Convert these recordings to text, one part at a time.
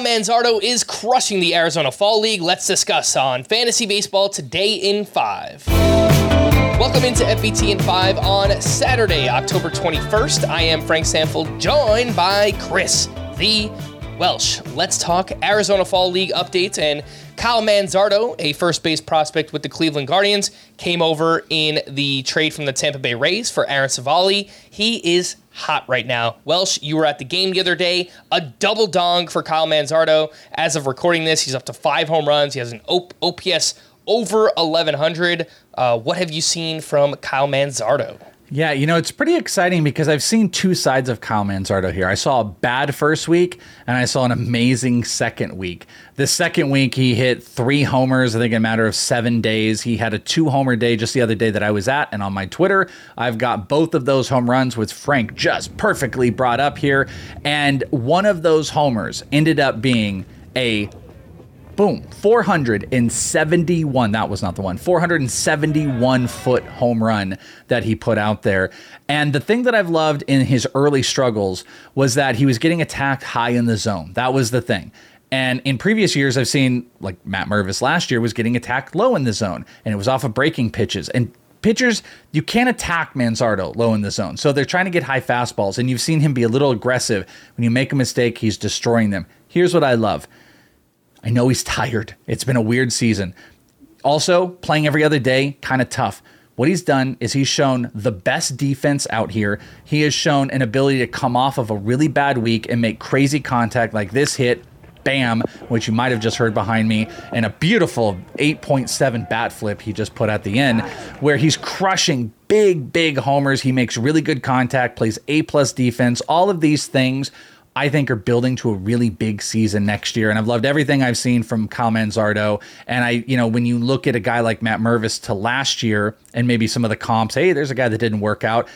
Manzardo is crushing the Arizona Fall League. Let's discuss on Fantasy Baseball today in 5. Welcome into FBT in 5 on Saturday, October 21st. I am Frank Stampfl, joined by Chris, the Welsh. Let's talk Arizona Fall League updates and Kyle Manzardo, a first base prospect with the Cleveland Guardians, came over in the trade from the Tampa Bay Rays for Aaron Civale. He is hot right now. Welsh, you were at the game the other day. A double dong for Kyle Manzardo. As of recording this, he's up to five home runs. He has an OPS over 1100. Uh, what have you seen from Kyle Manzardo? Yeah, you know, it's pretty exciting because I've seen two sides of Kyle Manzardo here. I saw a bad first week and I saw an amazing second week. The second week, he hit three homers, I think, in a matter of seven days. He had a two homer day just the other day that I was at. And on my Twitter, I've got both of those home runs with Frank just perfectly brought up here. And one of those homers ended up being a boom. 471 that was not the one. 471 foot home run that he put out there. And the thing that i've loved in his early struggles was that he was getting attacked high in the zone. That was the thing. And in previous years i've seen like matt mervis last year was getting attacked low in the zone and it was off of breaking pitches. And pitchers, you can't attack Manzardo low in the zone. So they're trying to get high fastballs, and you've seen him be a little aggressive. When you make a mistake, he's destroying them. Here's what I love I know he's tired. It's been a weird season. Also, playing every other day, kind of tough. What he's done is he's shown the best defense out here. He has shown an ability to come off of a really bad week and make crazy contact like this hit, bam, which you might have just heard behind me, and a beautiful 8.7 bat flip he just put at the end, where he's crushing big, big homers. He makes really good contact, plays A plus defense. All of these things I think are building to a really big season next year. And I've loved everything I've seen from Kyle Manzardo. And I, you know, when you look at a guy like Matt Mervis to last year and maybe some of the comps, hey, there's a guy that didn't work out.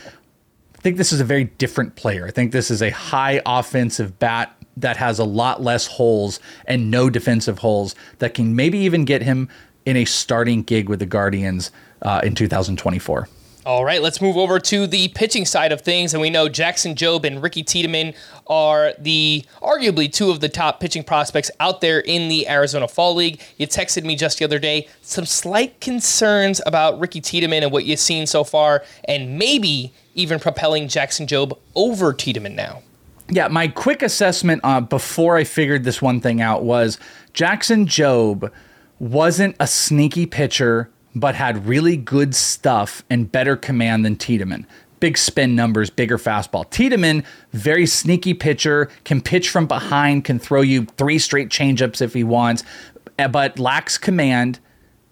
I think this is a very different player. I think this is a high offensive bat that has a lot less holes and no defensive holes that can maybe even get him in a starting gig with the Guardians uh, in 2024. All right, let's move over to the pitching side of things. And we know Jackson Jobe and Ricky Tiedemann are the arguably two of the top pitching prospects out there in the Arizona Fall League. You texted me just the other day some slight concerns about Ricky Tiedemann and what you've seen so far, and maybe even propelling Jackson Jobe over Tiedemann now. Yeah, my quick assessment uh, before I figured this one thing out was Jackson Jobe wasn't a sneaky pitcher but had really good stuff and better command than Tiedemann. Big spin numbers, bigger fastball. Tiedemann, very sneaky pitcher, can pitch from behind, can throw you three straight changeups if he wants, eh, but lacks command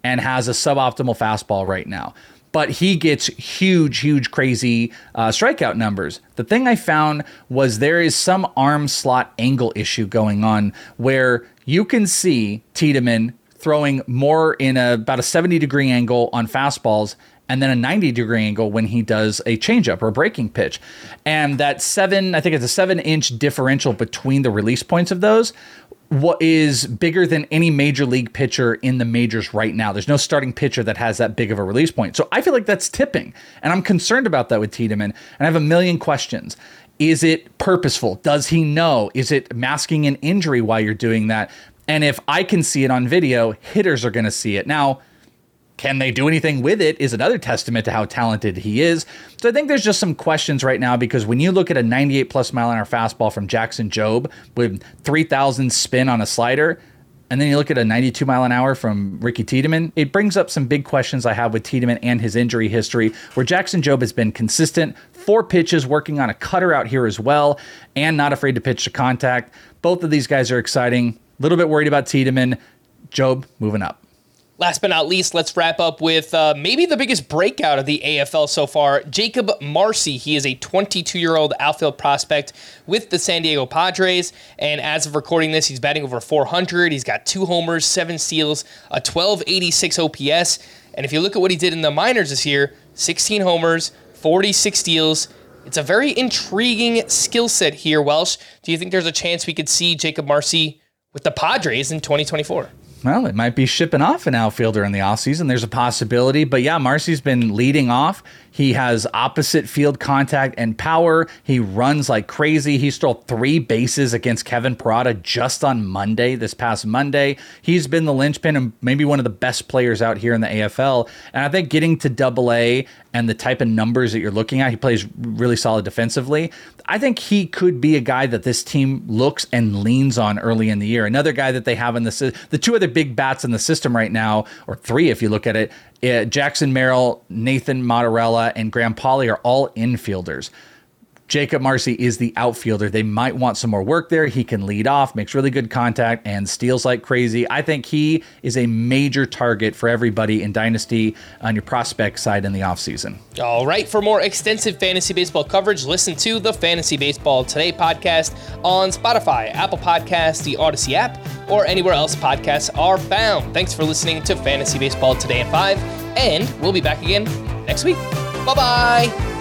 and has a suboptimal fastball right now. But he gets huge, huge, crazy uh, strikeout numbers. The thing I found was there is some arm slot angle issue going on where you can see Tiedemann throwing more in a, about a 70 degree angle on fastballs and then a 90 degree angle when he does a changeup or a breaking pitch. And that seven, I think it's a seven inch differential between the release points of those. What is bigger than any major league pitcher in the majors right now? There's no starting pitcher that has that big of a release point. So I feel like that's tipping. And I'm concerned about that with Tiedemann. And I have a million questions. Is it purposeful? Does he know? Is it masking an injury while you're doing that? And if I can see it on video, hitters are going to see it. Now, can they do anything with it is another testament to how talented he is. So I think there's just some questions right now because when you look at a 98 plus mile an hour fastball from Jackson Jobe with 3,000 spin on a slider, and then you look at a 92 mile an hour from Ricky Tiedemann, it brings up some big questions I have with Tiedemann and his injury history, where Jackson Jobe has been consistent, four pitches, working on a cutter out here as well, and not afraid to pitch to contact. Both of these guys are exciting. Little bit worried about Tiedemann. Jobe moving up. Last but not least, let's wrap up with uh, maybe the biggest breakout of the AFL so far. Jacob Marsee. He is a 22 year old outfield prospect with the San Diego Padres. And as of recording this, he's batting over 400. He's got two homers, seven steals, a 1286 OPS. And if you look at what he did in the minors this year 16 homers, 46 steals. It's a very intriguing skill set here, Welsh. Do you think there's a chance we could see Jacob Marsee with the Padres in 2024. Well, it might be shipping off an outfielder in the offseason. There's a possibility. But yeah, Marsee's been leading off. He has opposite field contact and power. He runs like crazy. He stole three bases against Kevin Parada just on Monday, this past Monday. He's been the linchpin and maybe one of the best players out here in the AFL. And I think getting to double A and the type of numbers that you're looking at, he plays really solid defensively. I think he could be a guy that this team looks and leans on early in the year. Another guy that they have in the the two other big bats in the system right now, or three if you look at it, uh, Jackson Merrill, Nathan Martorella, and Graham Pauley are all infielders. Jacob Marsee is the outfielder. They might want some more work there. He can lead off, makes really good contact, and steals like crazy. I think he is a major target for everybody in Dynasty on your prospect side in the offseason. All right. For more extensive fantasy baseball coverage, listen to the Fantasy Baseball Today podcast on Spotify, Apple Podcasts, the Audacy app, or anywhere else podcasts are found. Thanks for listening to Fantasy Baseball Today at 5, and we'll be back again next week. Bye bye.